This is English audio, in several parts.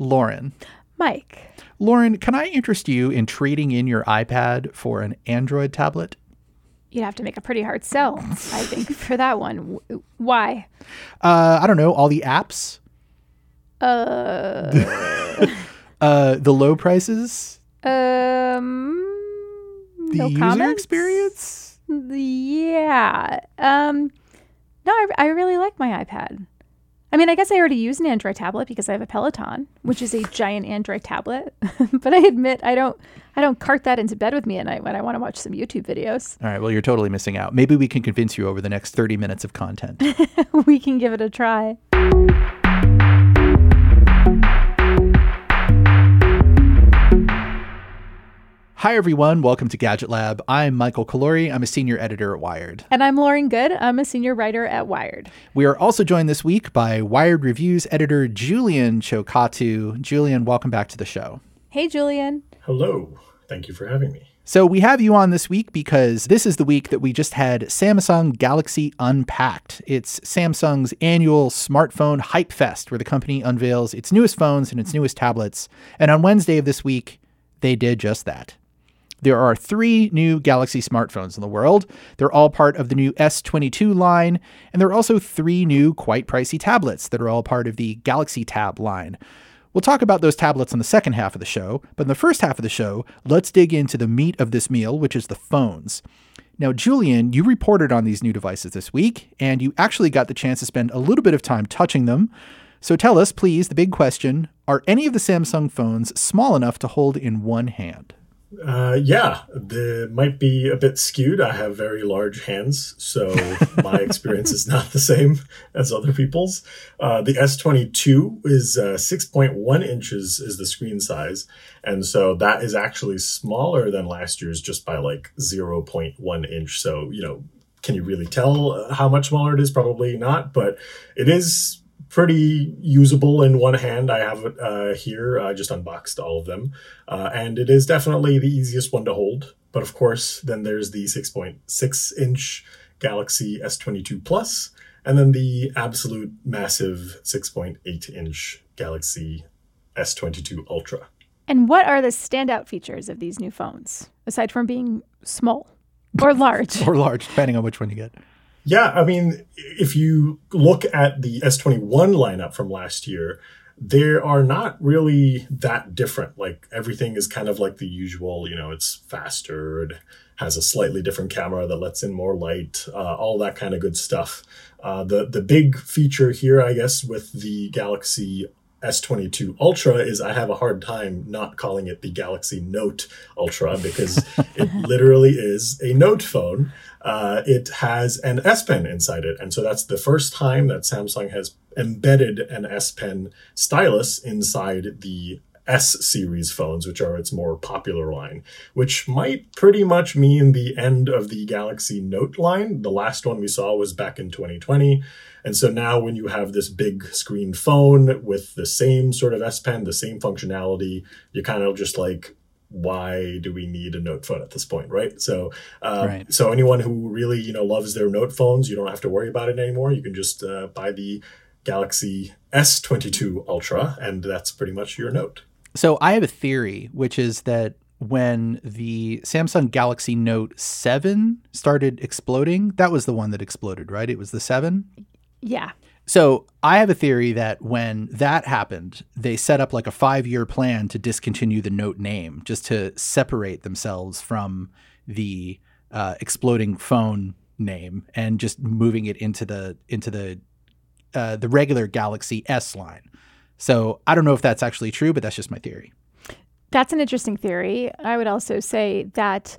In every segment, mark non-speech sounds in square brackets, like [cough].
Lauren. Mike. Lauren, can I interest you in trading in your iPad for an Android tablet? You'd have to make a pretty hard sell, I think, [laughs] for that one. Why? Uh, I don't know. All the apps? Uh, [laughs] uh, the low prices? Um, the no user comments? experience? Yeah. Um, no, I, I really like my iPad. I mean, I guess I already use an Android tablet because I have a Peloton, which is a [laughs] giant Android tablet. [laughs] but I admit I don't I don't cart that into bed with me at night when I want to watch some YouTube videos. All right. Well, you're totally missing out. Maybe we can convince you over the next 30 minutes of content. [laughs] we can give it a try. Hi, everyone. Welcome to Gadget Lab. I'm Michael Calore. I'm a senior editor at Wired. And I'm Lauren Goode. I'm a senior writer at Wired. We are also joined this week by Wired Reviews editor Julian Chokkattu. Julian, welcome back to the show. Hey, Julian. Hello. Thank you for having me. So, we have you on this week because this is the week that we just had Samsung Galaxy Unpacked. It's Samsung's annual smartphone hype fest where the company unveils its newest phones and its newest tablets. And on Wednesday of this week, they did just that. There are three new Galaxy smartphones in the world. They're all part of the new S22 line, and there are also three new quite pricey tablets that are all part of the Galaxy Tab line. We'll talk about those tablets in the second half of the show, but in the first half of the show, let's dig into the meat of this meal, which is the phones. Now, Julian, you reported on these new devices this week, and you actually got the chance to spend a little bit of time touching them. So tell us, please, the big question are any of the Samsung phones small enough to hold in one hand? Uh, yeah, the might be a bit skewed. I have very large hands, so [laughs] my experience is not the same as other people's. Uh, the S22 is uh, 6.1 inches is the screen size, and so that is actually smaller than last year's just by like 0.1 inch. So you know, can you really tell how much smaller it is? Probably not, but it is pretty usable in one hand. I have it uh, here. I just unboxed all of them. Uh, and it is definitely the easiest one to hold. But of course, then there's the 6.6 inch Galaxy S22 Plus, and then the absolute massive 6.8 inch Galaxy S22 Ultra. And what are the standout features of these new phones, aside from being small or large? [laughs] or large, depending on which one you get. Yeah, I mean, if you look at the S21 lineup from last year, there are not really that different. Like everything is kind of like the usual, you know, it's faster, it has a slightly different camera that lets in more light, uh, all that kind of good stuff. Uh, the the big feature here, I guess, with the Galaxy S22 Ultra is I have a hard time not calling it the Galaxy Note Ultra because [laughs] it literally is a Note phone. Uh, it has an S Pen inside it. And so that's the first time that Samsung has embedded an S Pen stylus inside the S series phones, which are its more popular line, which might pretty much mean the end of the Galaxy Note line. The last one we saw was back in 2020. And so now when you have this big screen phone with the same sort of S Pen, the same functionality, you're kind of just like, why do we need a note phone at this point right? So uh, right. so anyone who really you know loves their note phones you don't have to worry about it anymore. You can just uh, buy the galaxy s22 ultra and that's pretty much your note. So i have a theory which is that when the samsung galaxy note 7 started exploding that was the one that exploded right? It was the 7 yeah so I have a theory that when that happened, they set up like a five year plan to discontinue the Note name just to separate themselves from the uh, exploding phone name and just moving it into the into the uh, the regular Galaxy S line. So I don't know if that's actually true, but that's just my theory. That's an interesting theory. I would also say that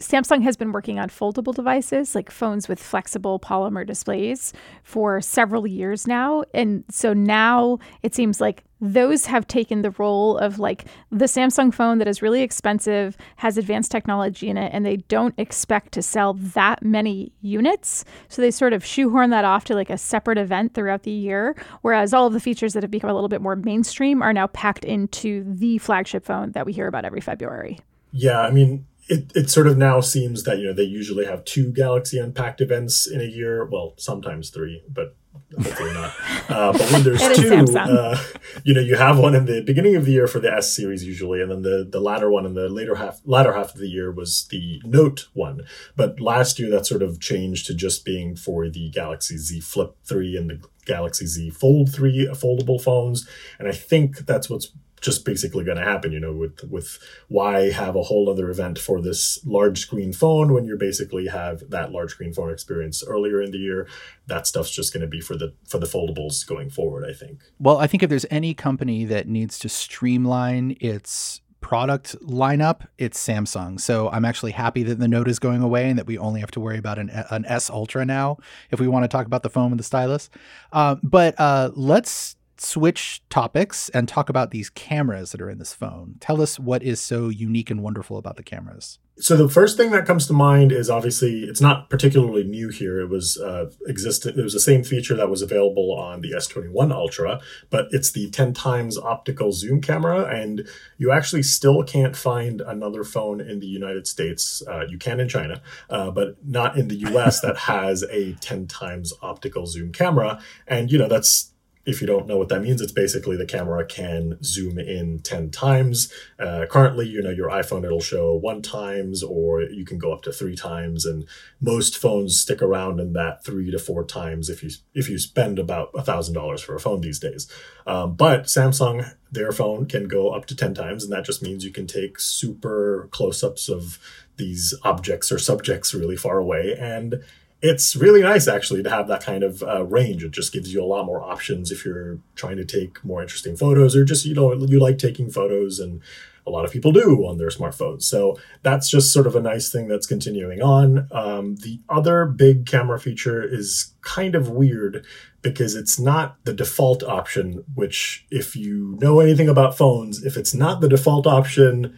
Samsung has been working on foldable devices, like phones with flexible polymer displays, for several years now. And so now it seems like those have taken the role of like the Samsung phone that is really expensive, has advanced technology in it, and they don't expect to sell that many units. So they sort of shoehorn that off to like a separate event throughout the year. Whereas all of the features that have become a little bit more mainstream are now packed into the flagship phone that we hear about every February. Yeah, I mean, it, it sort of now seems that you know they usually have two Galaxy Unpacked events in a year. Well, sometimes three, but hopefully not. [laughs] Uh, but when there's two, uh, you know, you have one in the beginning of the year for the S series usually, and then the the latter one in the later half latter half of the year was the Note one. But last year that sort of changed to just being for the Galaxy Z Flip three and the Galaxy Z Fold three foldable phones, and I think that's what's just basically going to happen you know with with why have a whole other event for this large screen phone when you basically have that large screen phone experience earlier in the year that stuff's just going to be for the for the foldables going forward i think well i think if there's any company that needs to streamline its product lineup, it's Samsung. So I'm actually happy that the Note is going away and that we only have to worry about an, an S Ultra now if we want to talk about the phone and the stylus. Uh, but uh, let's switch topics and talk about these cameras that are in this phone. Tell us what is so unique and wonderful about the cameras. So the first thing that comes to mind is obviously it's not particularly new here. It was uh, existent. It was the same feature that was available on the S21 Ultra, but it's the 10 times optical zoom camera, and you actually still can't find another phone in the United States. Uh, you can in China, uh, but not in the US that [laughs] has a 10 times optical zoom camera. And you know that's if you don't know what that means, it's basically the camera can zoom in 10 times. Uh, currently, you know, your iPhone, it'll show one times, or you can go up to three times. And most phones stick around in that three to four times if you, if you spend about a thousand dollars for a phone these days. Um, but Samsung, their phone can go up to 10 times. And that just means you can take super close ups of these objects or subjects really far away. And it's really nice actually to have that kind of uh, range. It just gives you a lot more options if you're trying to take more interesting photos or just you know you like taking photos and a lot of people do on their smartphones. So that's just sort of a nice thing that's continuing on. Um, the other big camera feature is kind of weird because it's not the default option. Which, if you know anything about phones, if it's not the default option,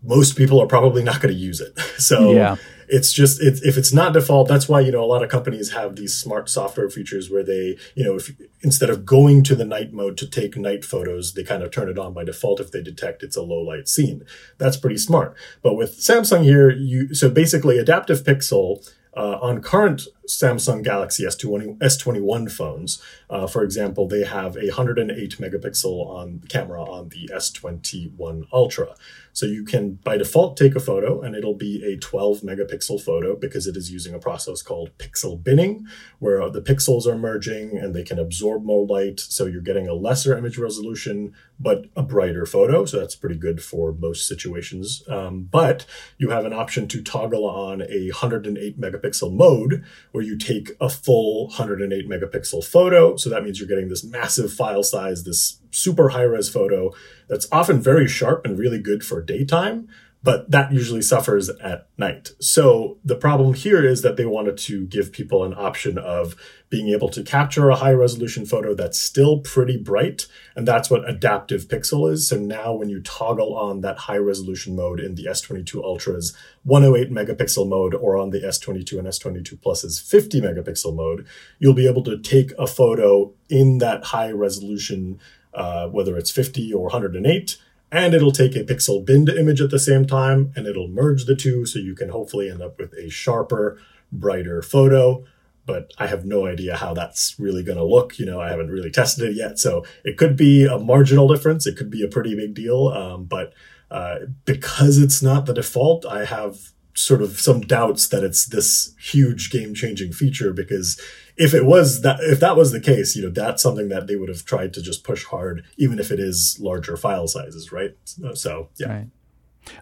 most people are probably not going to use it. [laughs] So yeah it's just it, if it's not default that's why you know a lot of companies have these smart software features where they you know if instead of going to the night mode to take night photos they kind of turn it on by default. If they detect it's a low light scene that's pretty smart. But with samsung here you so basically adaptive pixel uh, on current Samsung Galaxy S20, S21 phones, uh, for example, they have a 108 megapixel on camera on the S21 Ultra. So you can, by default, take a photo and it'll be a 12 megapixel photo because it is using a process called pixel binning, where the pixels are merging and they can absorb more light. So you're getting a lesser image resolution, but a brighter photo. So that's pretty good for most situations. Um, but you have an option to toggle on a 108 megapixel mode where you take a full 108 megapixel photo. So that means you're getting this massive file size, this super high res photo that's often very sharp and really good for daytime, but that usually suffers at night. So the problem here is that they wanted to give people an option of being able to capture a high resolution photo that's still pretty bright. And that's what adaptive pixel is. So now when you toggle on that high resolution mode in the S22 Ultra's 108 megapixel mode or on the S22 and S22 Plus's 50 megapixel mode, you'll be able to take a photo in that high resolution uh, whether it's 50 or 108, and it'll take a pixel binned image at the same time, and it'll merge the two so you can hopefully end up with a sharper, brighter photo. But I have no idea how that's really going to look. You know, I haven't really tested it yet. So it could be a marginal difference. It could be a pretty big deal. Um, but uh, because it's not the default, I have sort of some doubts that it's this huge game changing feature because if it was that if that was the case you know that's something that they would have tried to just push hard even if it is larger file sizes right so yeah right.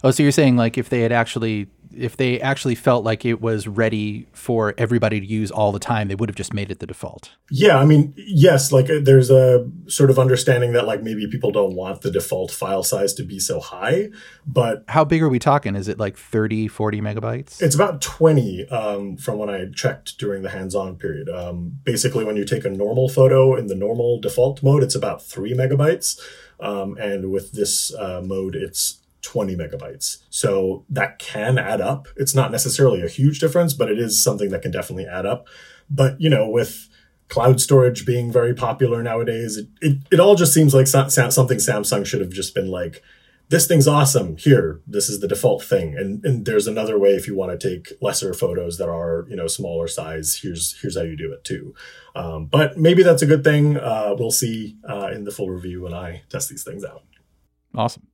oh so you're saying like if they had actually if they actually felt like it was ready for everybody to use all the time, they would have just made it the default. Yeah, I mean, yes, like uh, there's a sort of understanding that like maybe people don't want the default file size to be so high, but how big are we talking? Is it like 30, 40 megabytes? It's about 20 um, from when I checked during the hands-on period. Um, basically, when you take a normal photo in the normal default mode, it's about three megabytes. Um, and with this uh, mode, it's 20 megabytes. So that can add up. It's not necessarily a huge difference, but it is something that can definitely add up. But, you know, with cloud storage being very popular nowadays, it, it, it all just seems like something Samsung should have just been like, this thing's awesome. Here, this is the default thing. And and there's another way if you want to take lesser photos that are you know smaller size. Here's here's how you do it too. Um, but maybe that's a good thing. Uh, we'll see uh, in the full review when I test these things out. Awesome.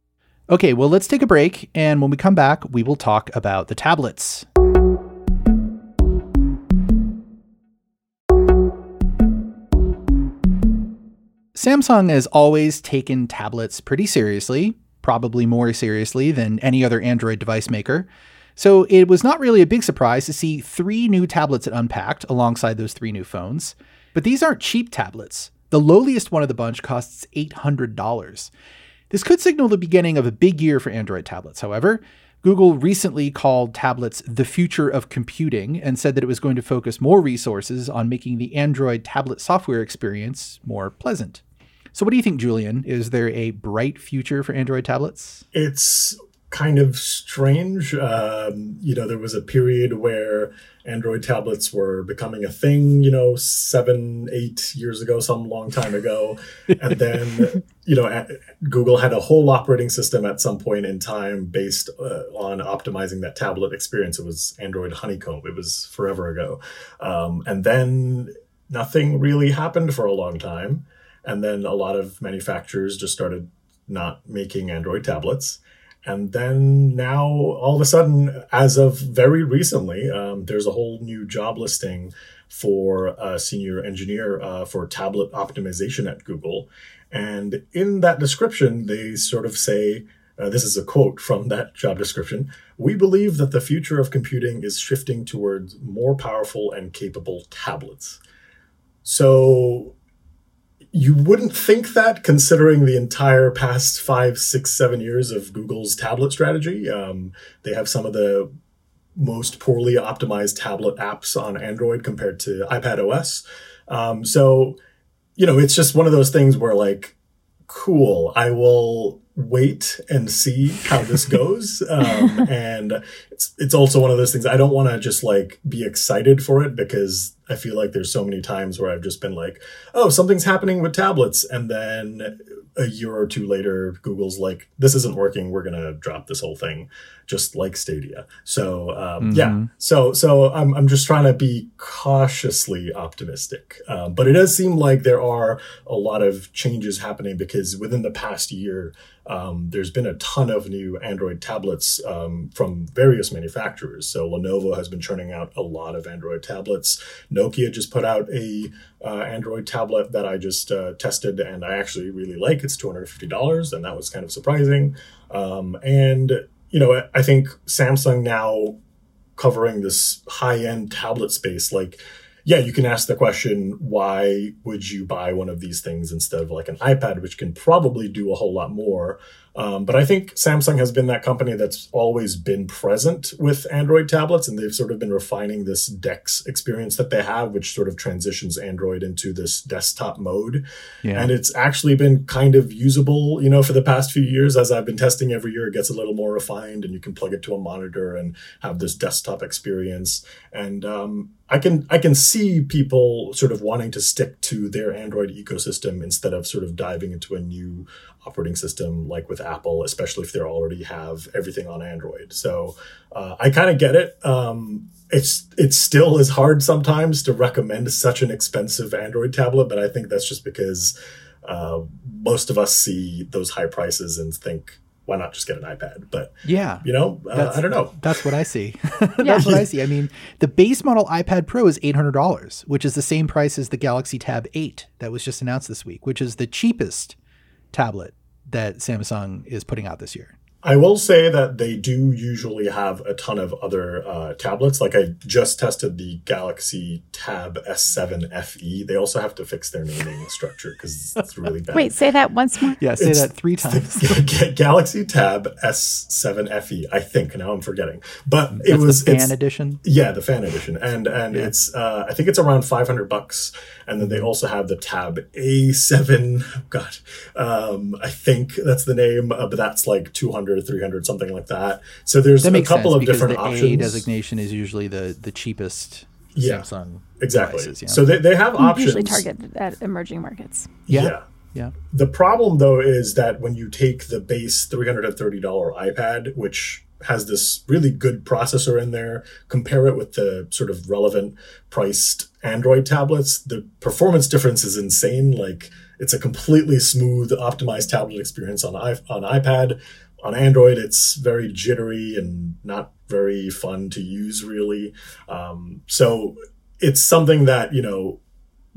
Okay, well, let's take a break. And when we come back, we will talk about the tablets. Samsung has always taken tablets pretty seriously, probably more seriously than any other Android device maker. So it was not really a big surprise to see three new tablets at Unpacked alongside those three new phones. But these aren't cheap tablets. The lowliest one of the bunch costs $800. This could signal the beginning of a big year for Android tablets, however. Google recently called tablets the future of computing and said that it was going to focus more resources on making the Android tablet software experience more pleasant. So, what do you think, Julian? Is there a bright future for Android tablets? It's kind of strange. Um, you know, there was a period where Android tablets were becoming a thing, you know, seven, eight years ago, some long time ago. [laughs] And then, you know, Google had a whole operating system at some point in time based uh, on optimizing that tablet experience. It was Android Honeycomb, it was forever ago. Um, and then nothing really happened for a long time. And then a lot of manufacturers just started not making Android tablets. And then now, all of a sudden, as of very recently, um, there's a whole new job listing for a senior engineer uh, for tablet optimization at Google. And in that description, they sort of say, uh, this is a quote from that job description. We believe that the future of computing is shifting towards more powerful and capable tablets. So you wouldn't think that considering the entire past five, six, seven years of Google's tablet strategy. Um, they have some of the most poorly optimized tablet apps on Android compared to iPad OS. Um, so, you know, it's just one of those things where, like, cool, I will wait and see how this goes. [laughs] Um, and it's it's also one of those things I don't want to just like be excited for it because I feel like there's so many times where I've just been like, oh, something's happening with tablets, and then a year or two later, Google's like, this isn't working. We're gonna drop this whole thing, just like Stadia. So um, mm-hmm. yeah, so so I'm I'm just trying to be cautiously optimistic, um, but it does seem like there are a lot of changes happening because within the past year, um, there's been a ton of new Android tablets um, from various manufacturers. So Lenovo has been churning out a lot of Android tablets. Nokia just put out a uh, Android tablet that I just uh, tested and I actually really like. It's two hundred fifty dollars, and that was kind of surprising. Um, and you know, I think Samsung now covering this high end tablet space, like yeah, you can ask the question, why would you buy one of these things instead of like an iPad, which can probably do a whole lot more? Um, but I think Samsung has been that company that's always been present with Android tablets, and they've sort of been refining this DeX experience that they have, which sort of transitions Android into this desktop mode. Yeah. And it's actually been kind of usable, you know, for the past few years. As I've been testing every year, it gets a little more refined, and you can plug it to a monitor and have this desktop experience. And um, I can I can see people sort of wanting to stick to their Android ecosystem instead of sort of diving into a new operating system like with Apple, especially if they already have everything on Android. So uh, I kind of get it. Um, it's it still is hard sometimes to recommend such an expensive Android tablet, but I think that's just because uh, most of us see those high prices and think why not just get an iPad? But yeah, you know, uh, I don't know. That's what I see. [laughs] that's what I see. I mean, the base model iPad Pro is eight hundred dollars, which is the same price as the Galaxy Tab Eight that was just announced this week, which is the cheapest tablet that Samsung is putting out this year. I will say that they do usually have a ton of other uh, tablets. Like I just tested the Galaxy Tab S7 FE. They also have to fix their naming [laughs] structure because it's really bad. Wait, say that once more. Yeah, say it's that three times. [laughs] Galaxy Tab S7 FE. I think now I'm forgetting, but That's it was the fan edition. Yeah, the fan edition, and and yeah. it's uh, I think it's around 500 bucks. And then they also have the Tab A7. Oh God, um, I think that's the name, uh, but that's like 200 200 300 something like that so there's a couple of different the options a designation is usually the the cheapest yeah, samsung exactly devices, yeah. so they, they have options usually target at emerging markets yeah. yeah. Yeah. The problem though is that when you take the base $330 iPad, which has this really good processor in there, compare it with the sort of relevant priced Android tablets, the performance difference is insane. Like it's a completely smooth, optimized tablet experience on I- on iPad. On Android, it's very jittery and not very fun to use, really. Um, so it's something that you know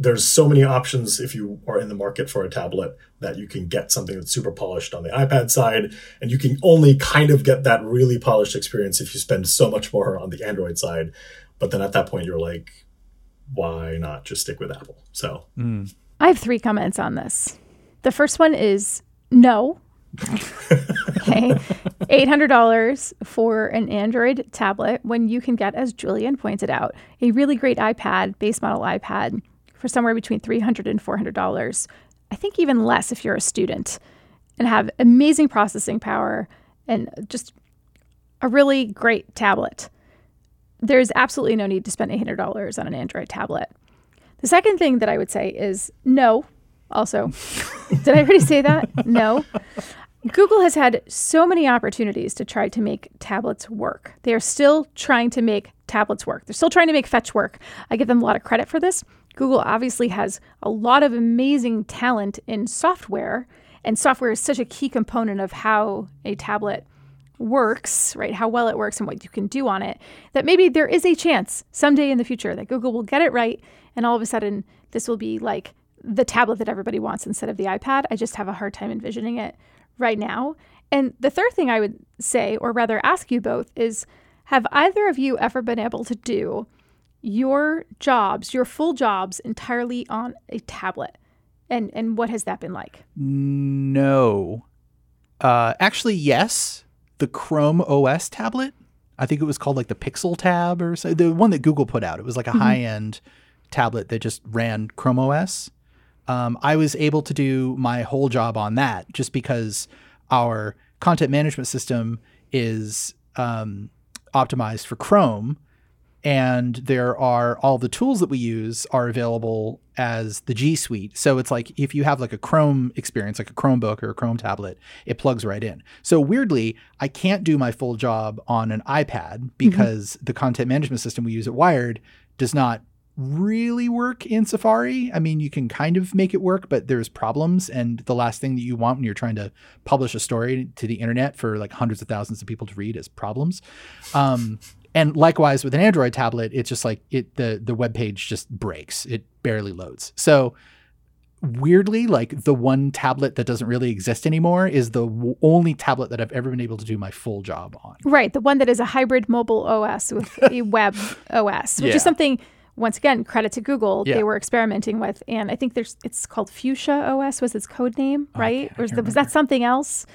there's so many options if you are in the market for a tablet that you can get something that's super polished on the iPad side, and you can only kind of get that really polished experience if you spend so much more on the Android side. But then at that point, you're like, why not just stick with Apple? So mm. I have three comments on this. The first one is no. [laughs] okay. $800 for an Android tablet when you can get, as Julian pointed out, a really great iPad, base model iPad for somewhere between $300 and $400. I think even less if you're a student and have amazing processing power and just a really great tablet. There's absolutely no need to spend $800 on an Android tablet. The second thing that I would say is no. Also, [laughs] did I already say that? No. Google has had so many opportunities to try to make tablets work. They are still trying to make tablets work. They're still trying to make fetch work. I give them a lot of credit for this. Google obviously has a lot of amazing talent in software, and software is such a key component of how a tablet works, right? How well it works and what you can do on it, that maybe there is a chance someday in the future that Google will get it right and all of a sudden this will be like the tablet that everybody wants instead of the iPad. I just have a hard time envisioning it right now. And the third thing I would say, or rather ask you both, is have either of you ever been able to do your jobs, your full jobs entirely on a tablet? And and what has that been like? No. Uh, actually, yes. The Chrome OS tablet. I think it was called like the Pixel Tab or so. The one that Google put out. It was like a mm-hmm. high end tablet that just ran Chrome OS. Um, I was able to do my whole job on that just because our content management system is um, optimized for Chrome and there are all the tools that we use are available as the G Suite. So it's like if you have like a Chrome experience, like a Chromebook or a Chrome tablet, it plugs right in. So weirdly, I can't do my full job on an iPad mm-hmm. because mm-hmm. the content management system we use at Wired does not really work in Safari. I mean, you can kind of make it work, but there's problems. And the last thing that you want when you're trying to publish a story to the internet for like hundreds of thousands of people to read is problems. Um, and likewise with an Android tablet, it's just like it the the web page just breaks. It barely loads. So weirdly, like the one tablet that doesn't really exist anymore is the w- only tablet that I've ever been able to do my full job on. Right, the one that is a hybrid mobile OS with [laughs] a web OS, which yeah. is something once again, credit to Google, yeah. they were experimenting with, and I think there's it's called Fuchsia OS was its code name, right? Or was, the, was that something else?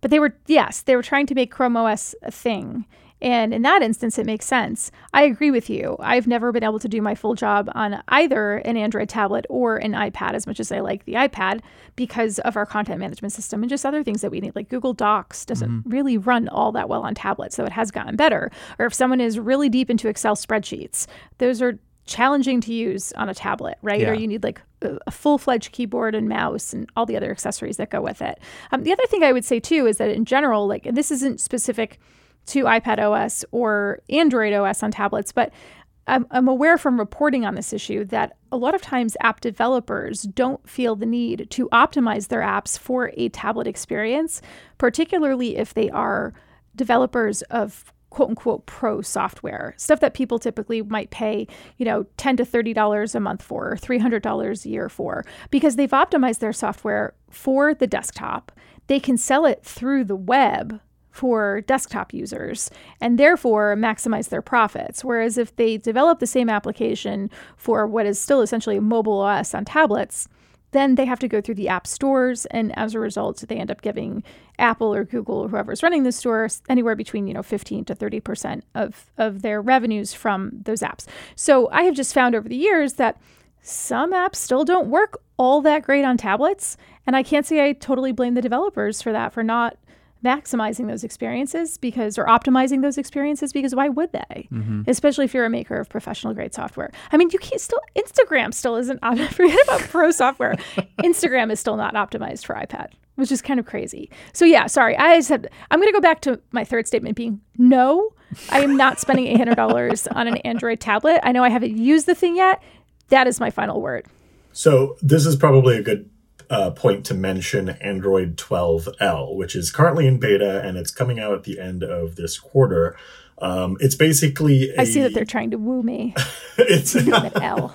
But they were yes, they were trying to make Chrome OS a thing. And in that instance, it makes sense. I agree with you. I've never been able to do my full job on either an Android tablet or an iPad as much as I like the iPad because of our content management system and just other things that we need. Like Google Docs doesn't mm-hmm. really run all that well on tablets, so it has gotten better. Or if someone is really deep into Excel spreadsheets, those are challenging to use on a tablet, right? Yeah. Or you need like a full fledged keyboard and mouse and all the other accessories that go with it. Um, the other thing I would say too is that in general, like, and this isn't specific to iPad OS or Android OS on tablets, but I'm, I'm aware from reporting on this issue that a lot of times app developers don't feel the need to optimize their apps for a tablet experience, particularly if they are developers of quote unquote pro software stuff that people typically might pay you know 10 to 30 dollars a month for or 300 dollars a year for because they've optimized their software for the desktop they can sell it through the web for desktop users and therefore maximize their profits. Whereas if they develop the same application for what is still essentially a mobile OS on tablets, then they have to go through the app stores and as a result they end up giving apple or google or whoever's running the store anywhere between you know 15 to 30 percent of, of their revenues from those apps. So i have just found over the years that some apps still don't work all that great on tablets and i can't say i totally blame the developers for that for not maximizing those experiences because or optimizing those experiences because why would they? Mm-hmm. especially if you're a maker of professional grade software. I mean you can't still instagram still isn't [laughs] op- forget about pro software. Instagram is still not optimized for ipad which is kind of crazy. So yeah sorry. I said i'm going to go back to my third statement being no i am not spending $800 [laughs] on an android tablet. I know i haven't used the thing yet. That is my final word. So this is probably a good uh, point to mention Android 12L, which is currently in beta and it's coming out at the end of this quarter. Um, it's basically a, i see that they're trying to woo me [laughs] it's an [laughs] l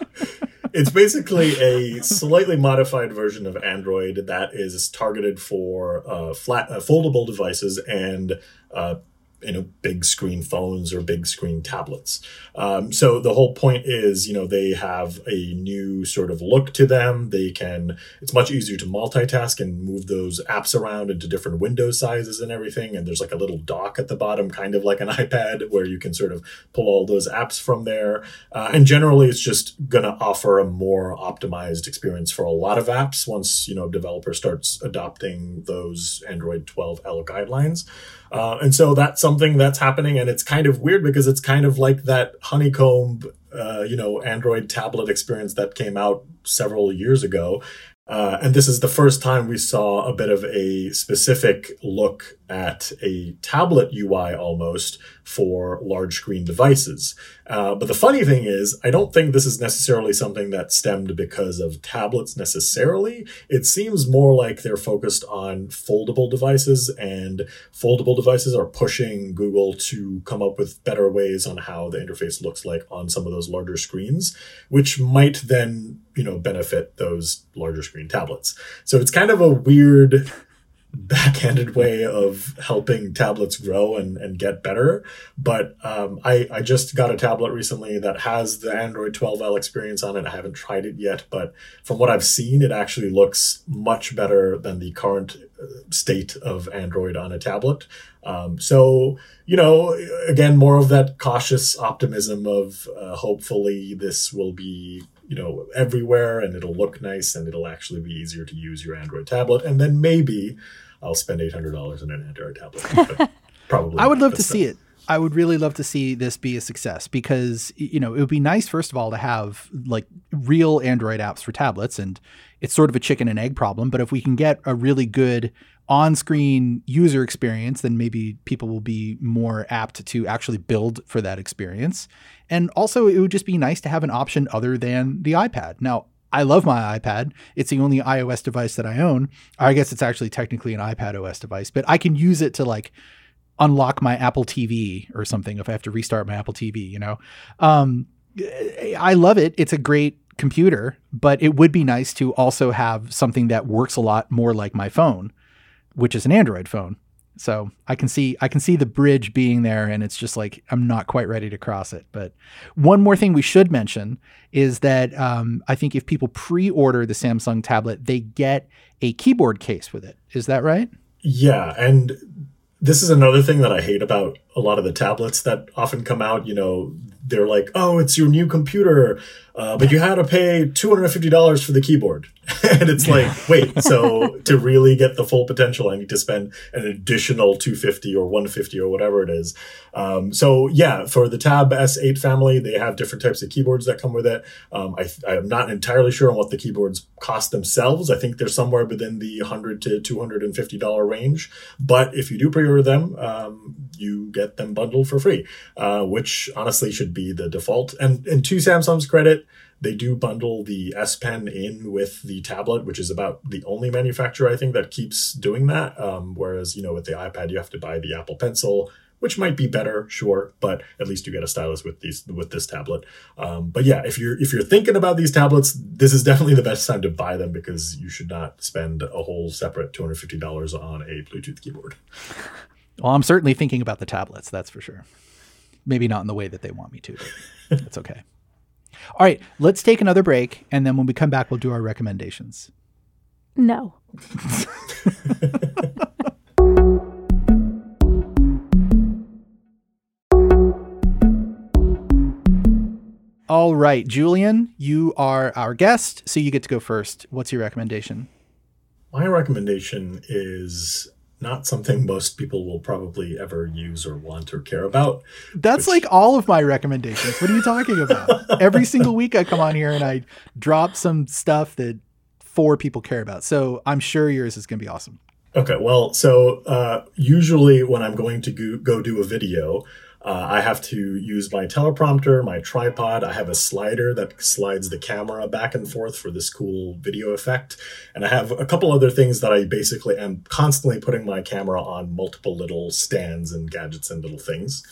it's basically a slightly modified version of Android that is targeted for uh, flat uh, foldable devices and uh, you know big screen phones or big screen tablets. Um, so the whole point is you know they have a new sort of look to them. They can it's much easier to multitask and move those apps around into different window sizes and everything. And there's like a little dock at the bottom, kind of like an [laughs] iPad, where you can sort of pull all those apps from there. Uh, and generally, it's just going to offer a more optimized experience for a lot of apps once you know a developer starts adopting those Android 12L guidelines. Uh, and so that's something that's happening, and it's kind of weird because it's kind of like that honeycomb, uh, you know, Android tablet experience that came out several years ago. Uh, and this is the first time we saw a bit of a specific look at a tablet UI almost for large screen devices. Uh, but the funny thing is, I don't think this is necessarily something that stemmed because of tablets necessarily. It seems more like they're focused on foldable devices, and foldable devices are pushing Google to come up with better ways on how the interface looks like on some of those larger screens, which might then, you know, benefit those larger screen tablets. So it's kind of a weird backhanded way of helping tablets grow and, and get better. But um, I, I just got a tablet recently that has the Android 12L experience on it. I haven't tried it yet, but from what I've seen, it actually looks much better than the current uh, state of Android on a tablet. Um, so, you know, again, more of that cautious optimism of uh, hopefully this will be you know everywhere and it'll look nice and it'll actually be easier to use your android tablet. And then maybe i'll spend $800 on an android tablet. [laughs] Probably I would love to see it. I would really love to see this be a success because you know it would be nice first of all to have like real Android apps for tablets and it's sort of a chicken and egg problem. But if we can get a really good on-screen user experience then maybe people will be more apt to actually build for that experience and also it would just be nice to have an option other than the iPad. Now I love my iPad. It's the only iOS device that I own. I guess it's actually technically an iPad OS device, but I can use it to like unlock my Apple TV or something if I have to restart my Apple TV, you know. Um, I love it. It's a great computer, but it would be nice to also have something that works a lot more like my phone, which is an Android phone. So I can see I can see the bridge being there, and it's just like I'm not quite ready to cross it. But one more thing we should mention is that um, I think if people pre-order the Samsung tablet, they get a keyboard case with it. Is that right? Yeah, and this is another thing that I hate about a lot of the tablets that often come out. You know, they're like, "Oh, it's your new computer, uh, but you had to pay two hundred and fifty dollars for the keyboard," [laughs] and it's like, wait, so [laughs] to really get the full potential, I need to spend an additional two fifty or one fifty or whatever it is. Um, so yeah, for the Tab S8 family, they have different types of keyboards that come with it. Um, I, I'm not entirely sure on what the keyboards cost themselves. I think they're somewhere within the hundred to two hundred and fifty dollar range. But if you do pre-order them, um, you get them bundled for free, uh, which honestly should be the default. And and to Samsung's credit, they do bundle the S Pen in with the tablet, which is about the only manufacturer I think that keeps doing that. Um, whereas you know with the iPad, you have to buy the Apple Pencil. Which might be better, sure, but at least you get a stylus with these with this tablet. Um, but yeah, if you're if you're thinking about these tablets, this is definitely the best time to buy them because you should not spend a whole separate two hundred fifty dollars on a Bluetooth keyboard. Well, I'm certainly thinking about the tablets, that's for sure. Maybe not in the way that they want me to, but [laughs] that's okay. All right, let's take another break, and then when we come back, we'll do our recommendations. No. [laughs] All right, Julian, you are our guest, so you get to go first. What's your recommendation? My recommendation is not something most people will probably ever use or want or care about. That's which... like all of my recommendations. What are you talking about? [laughs] Every single week I come on here and I drop some stuff that four people care about. So I'm sure yours is going to be awesome. Okay, well, so uh, usually when I'm going to go, go do a video, uh, I have to use my teleprompter, my tripod. I have a slider that slides the camera back and forth for this cool video effect. And I have a couple other things that I basically am constantly putting my camera on multiple little stands and gadgets and little things.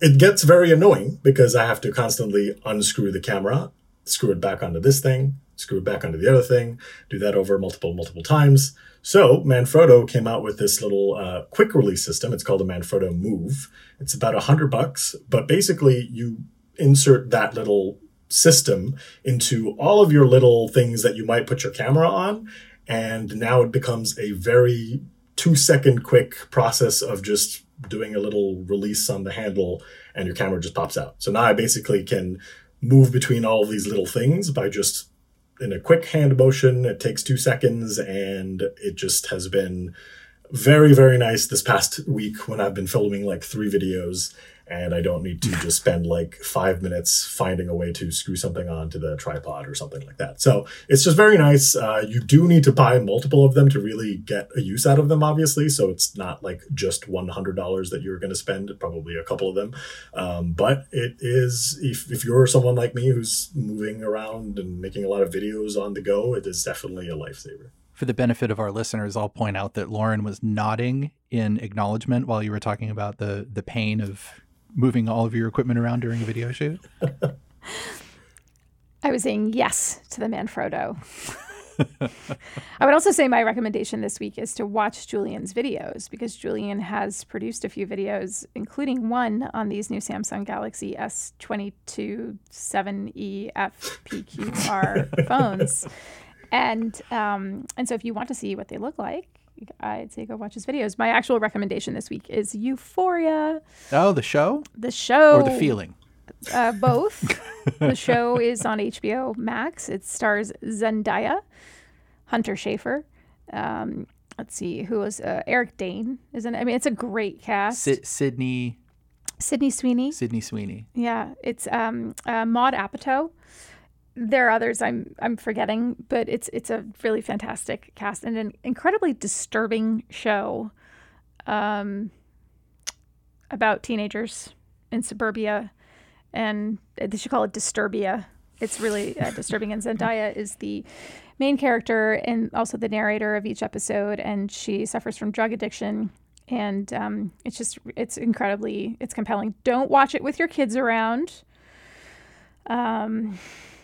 It gets very annoying because I have to constantly unscrew the camera, screw it back onto this thing, screw it back onto the other thing, do that over multiple, multiple times. So Manfrotto came out with this little uh, quick release system. It's called a Manfrotto Move. It's about a hundred bucks, but basically you insert that little system into all of your little things that you might put your camera on. And now it becomes a very two second quick process of just doing a little release on the handle and your camera just pops out. So now I basically can move between all of these little things by just in a quick hand motion. It takes two seconds, and it just has been very, very nice this past week when I've been filming like three videos and I don't need to [laughs] just spend like five minutes finding a way to screw something onto the tripod or something like that. So it's just very nice. Uh, you do need to buy multiple of them to really get a use out of them, obviously. So it's not like just $100 that you're going to spend, probably a couple of them. Um, but it is, if, if you're someone like me who's moving around and making a lot of videos on the go, it is definitely a lifesaver for the benefit of our listeners, I'll point out that Lauren was nodding in acknowledgement while you were talking about the the pain of moving all of your equipment around during a video shoot? [laughs] I was saying yes to the Manfrotto. I would also say my recommendation this week is to watch Julian's videos because Julian has produced a few videos, including one on these new Samsung Galaxy S22 7E FPQR phones. And um, and so if you want to see what they look like, I'd say go watch his videos. My actual recommendation this week is Euphoria. Oh, the show? The show. Or the feeling? Uh, both. [laughs] the show is on HBO Max. It stars Zendaya, Hunter Schafer. Um, let's see, who was uh, Eric Dane? Isn't it? I mean, it's a great cast. S- Sydney. Sydney Sweeney. Sydney Sweeney. Yeah, it's um, uh, Maude Apatow there are others I'm I'm forgetting, but it's it's a really fantastic cast and an incredibly disturbing show um, about teenagers in suburbia, and they should call it Disturbia. It's really uh, [laughs] disturbing, and Zendaya is the main character and also the narrator of each episode, and she suffers from drug addiction. And um, it's just, it's incredibly, it's compelling. Don't watch it with your kids around. Um,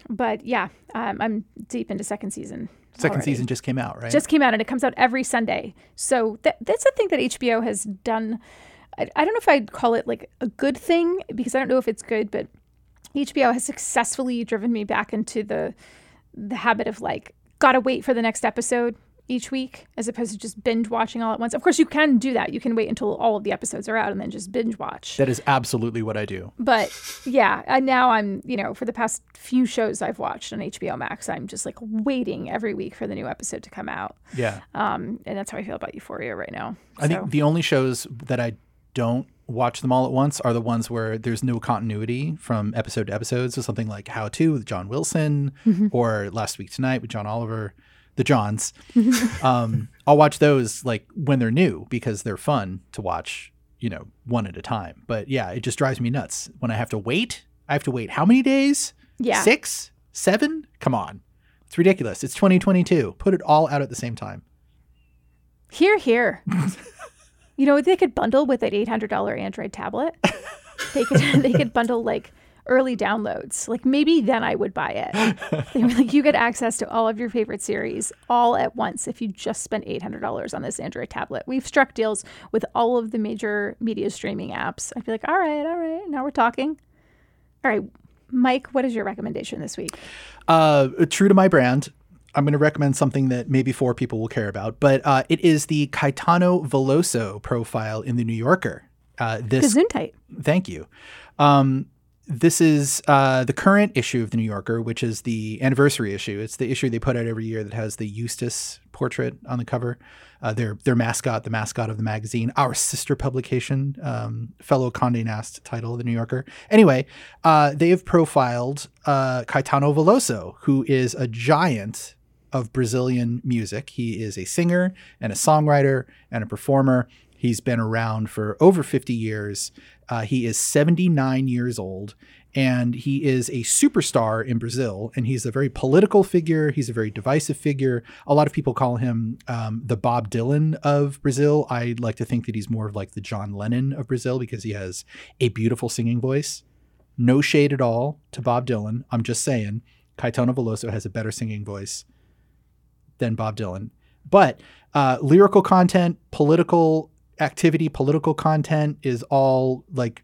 but yeah, um, I'm deep into second season. Second already. season just came out, right? Just came out, and it comes out every Sunday. So th- that's a thing that HBO has done. I, I don't know if I'd call it like a good thing because I don't know if it's good, but HBO has successfully driven me back into the the habit of like gotta wait for the next episode each week as opposed to just binge watching all at once. Of course, you can do that. You can wait until all of the episodes are out and then just binge watch. That is absolutely what I do. But yeah, and now I'm, you know, for the past few shows I've watched on HBO Max, I'm just like waiting every week for the new episode to come out. Yeah. Um, and that's how I feel about Euphoria right now. I so. think the only shows that I don't watch them all at once are the ones where there's no continuity from episode to episode. So something like How To with John Wilson mm-hmm. or Last Week Tonight with John Oliver the Johns. [laughs] um, I'll watch those like when they're new because they're fun to watch, you know, one at a time. But yeah, it just drives me nuts when I have to wait. I have to wait how many days? Yeah. Six? Seven? Come on. It's ridiculous. It's 2022. Put it all out at the same time. Here, here. you know, they could bundle with an $800 Android tablet. They could they could bundle like early downloads. Like maybe then I would buy it. [laughs] they were like, you get access to all of your favorite series all at once if you just spent $800 on this Android tablet. We've struck deals with all of the major media streaming apps. I'd be like, all right, all right, now we're talking. All right, Mike, what is your recommendation this week? Uh, true to my brand, I'm going to recommend something that maybe four people will care about, but uh, it is the Caetano Veloso profile in the New Yorker. Uh, this Gesundheit. Thank you. Um, this is uh, the current issue of the New Yorker, which is the anniversary issue. It's the issue they put out every year that has the Eustace portrait on the cover. Uh, their their mascot, the mascot of the magazine, our sister publication, um, fellow Condé Nast title, the New Yorker. Anyway, uh, they have profiled uh, Caetano Veloso, who is a giant of Brazilian music. He is a singer and a songwriter and a performer. He's been around for over 50 years. Uh, he is 79 years old and he is a superstar in Brazil. And he's a very political figure. He's a very divisive figure. A lot of people call him um, the Bob Dylan of Brazil. I like to think that he's more of like the John Lennon of Brazil because he has a beautiful singing voice. No shade at all to Bob Dylan. I'm just saying, Caetano Veloso has a better singing voice than Bob Dylan. But uh, lyrical content, political activity, political content is all like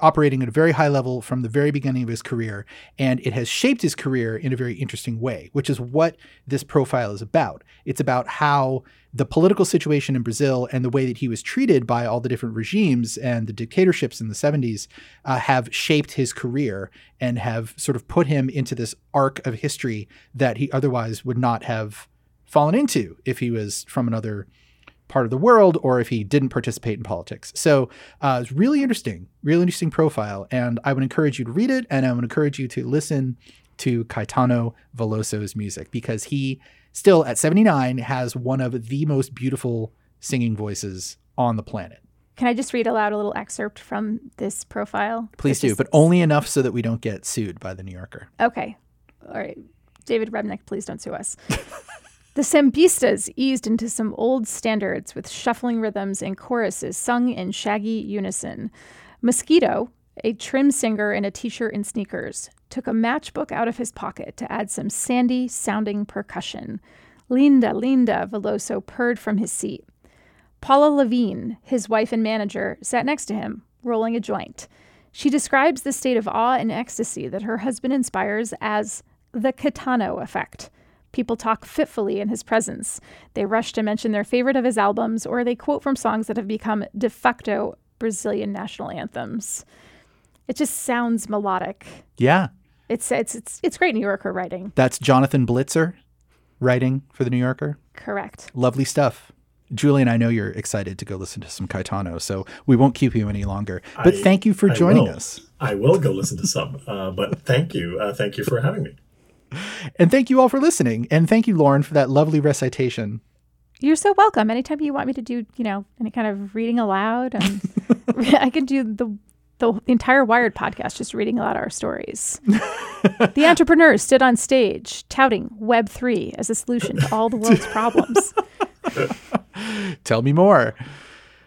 operating at a very high level from the very beginning of his career. And it has shaped his career in a very interesting way, which is what this profile is about. It's about how the political situation in Brazil and the way that he was treated by all the different regimes and the dictatorships in the 70s uh, have shaped his career and have sort of put him into this arc of history that he otherwise would not have fallen into if he was from another part of the world or if he didn't participate in politics. So uh, it's really interesting, really interesting profile. And I would encourage you to read it and I would encourage you to listen to Caetano Veloso's music because he still at 79 has one of the most beautiful singing voices on the planet. Can I just read aloud a little excerpt from this profile? Please do, but only enough so that we don't get sued by the New Yorker. Okay. All right. David Remnick, please don't sue us. [laughs] The sambistas eased into some old standards with shuffling rhythms and choruses sung in shaggy unison. Mosquito, a trim singer in a t shirt and sneakers, took a matchbook out of his pocket to add some sandy sounding percussion. Linda, Linda, Veloso purred from his seat. Paula Lavigne, his wife and manager, sat next to him, rolling a joint. She describes the state of awe and ecstasy that her husband inspires as the Caetano effect. People talk fitfully in his presence. They rush to mention their favorite of his albums, or they quote from songs that have become de facto Brazilian national anthems. It just sounds melodic. Yeah. It's it's it's it's great New Yorker writing. That's Jonathan Blitzer writing for the New Yorker. Correct. Lovely stuff. Julian, I know you're excited to go listen to some Caetano, so we won't keep you any longer. But I, thank you for joining us. I will go listen to some, uh, but thank you. Uh, thank you for having me. [laughs] And thank you all for listening. And thank you, Lauren, for that lovely recitation. You're so welcome. Anytime you want me to do, you know, any kind of reading aloud, and [laughs] [laughs] I can do the the entire Wired podcast just reading aloud our stories. the entrepreneurs stood on stage touting Web three as a solution to all the world's problems. Tell me more.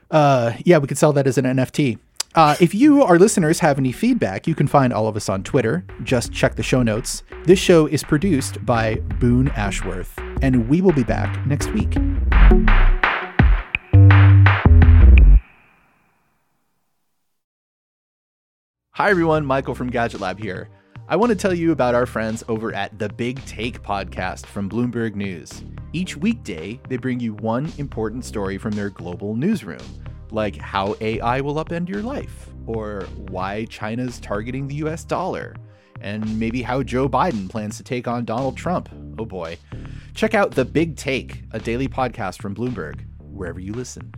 Uh, yeah, we could sell that as an NFT. Uh, if you, our listeners, have any feedback, you can find all of us on Twitter. Just check the show notes. This show is produced by Boone Ashworth, and we will be back next week. Hi, everyone. Michael from Gadget Lab here. I want to tell you about our friends over at the Big Take podcast from Bloomberg News. Each weekday, they bring you one important story from their global newsroom like how AI will upend your life, or why China's targeting the US dollar, and maybe how Joe Biden plans to take on Donald Trump. Oh boy. Check out The Big Take, a daily podcast from Bloomberg, wherever you listen.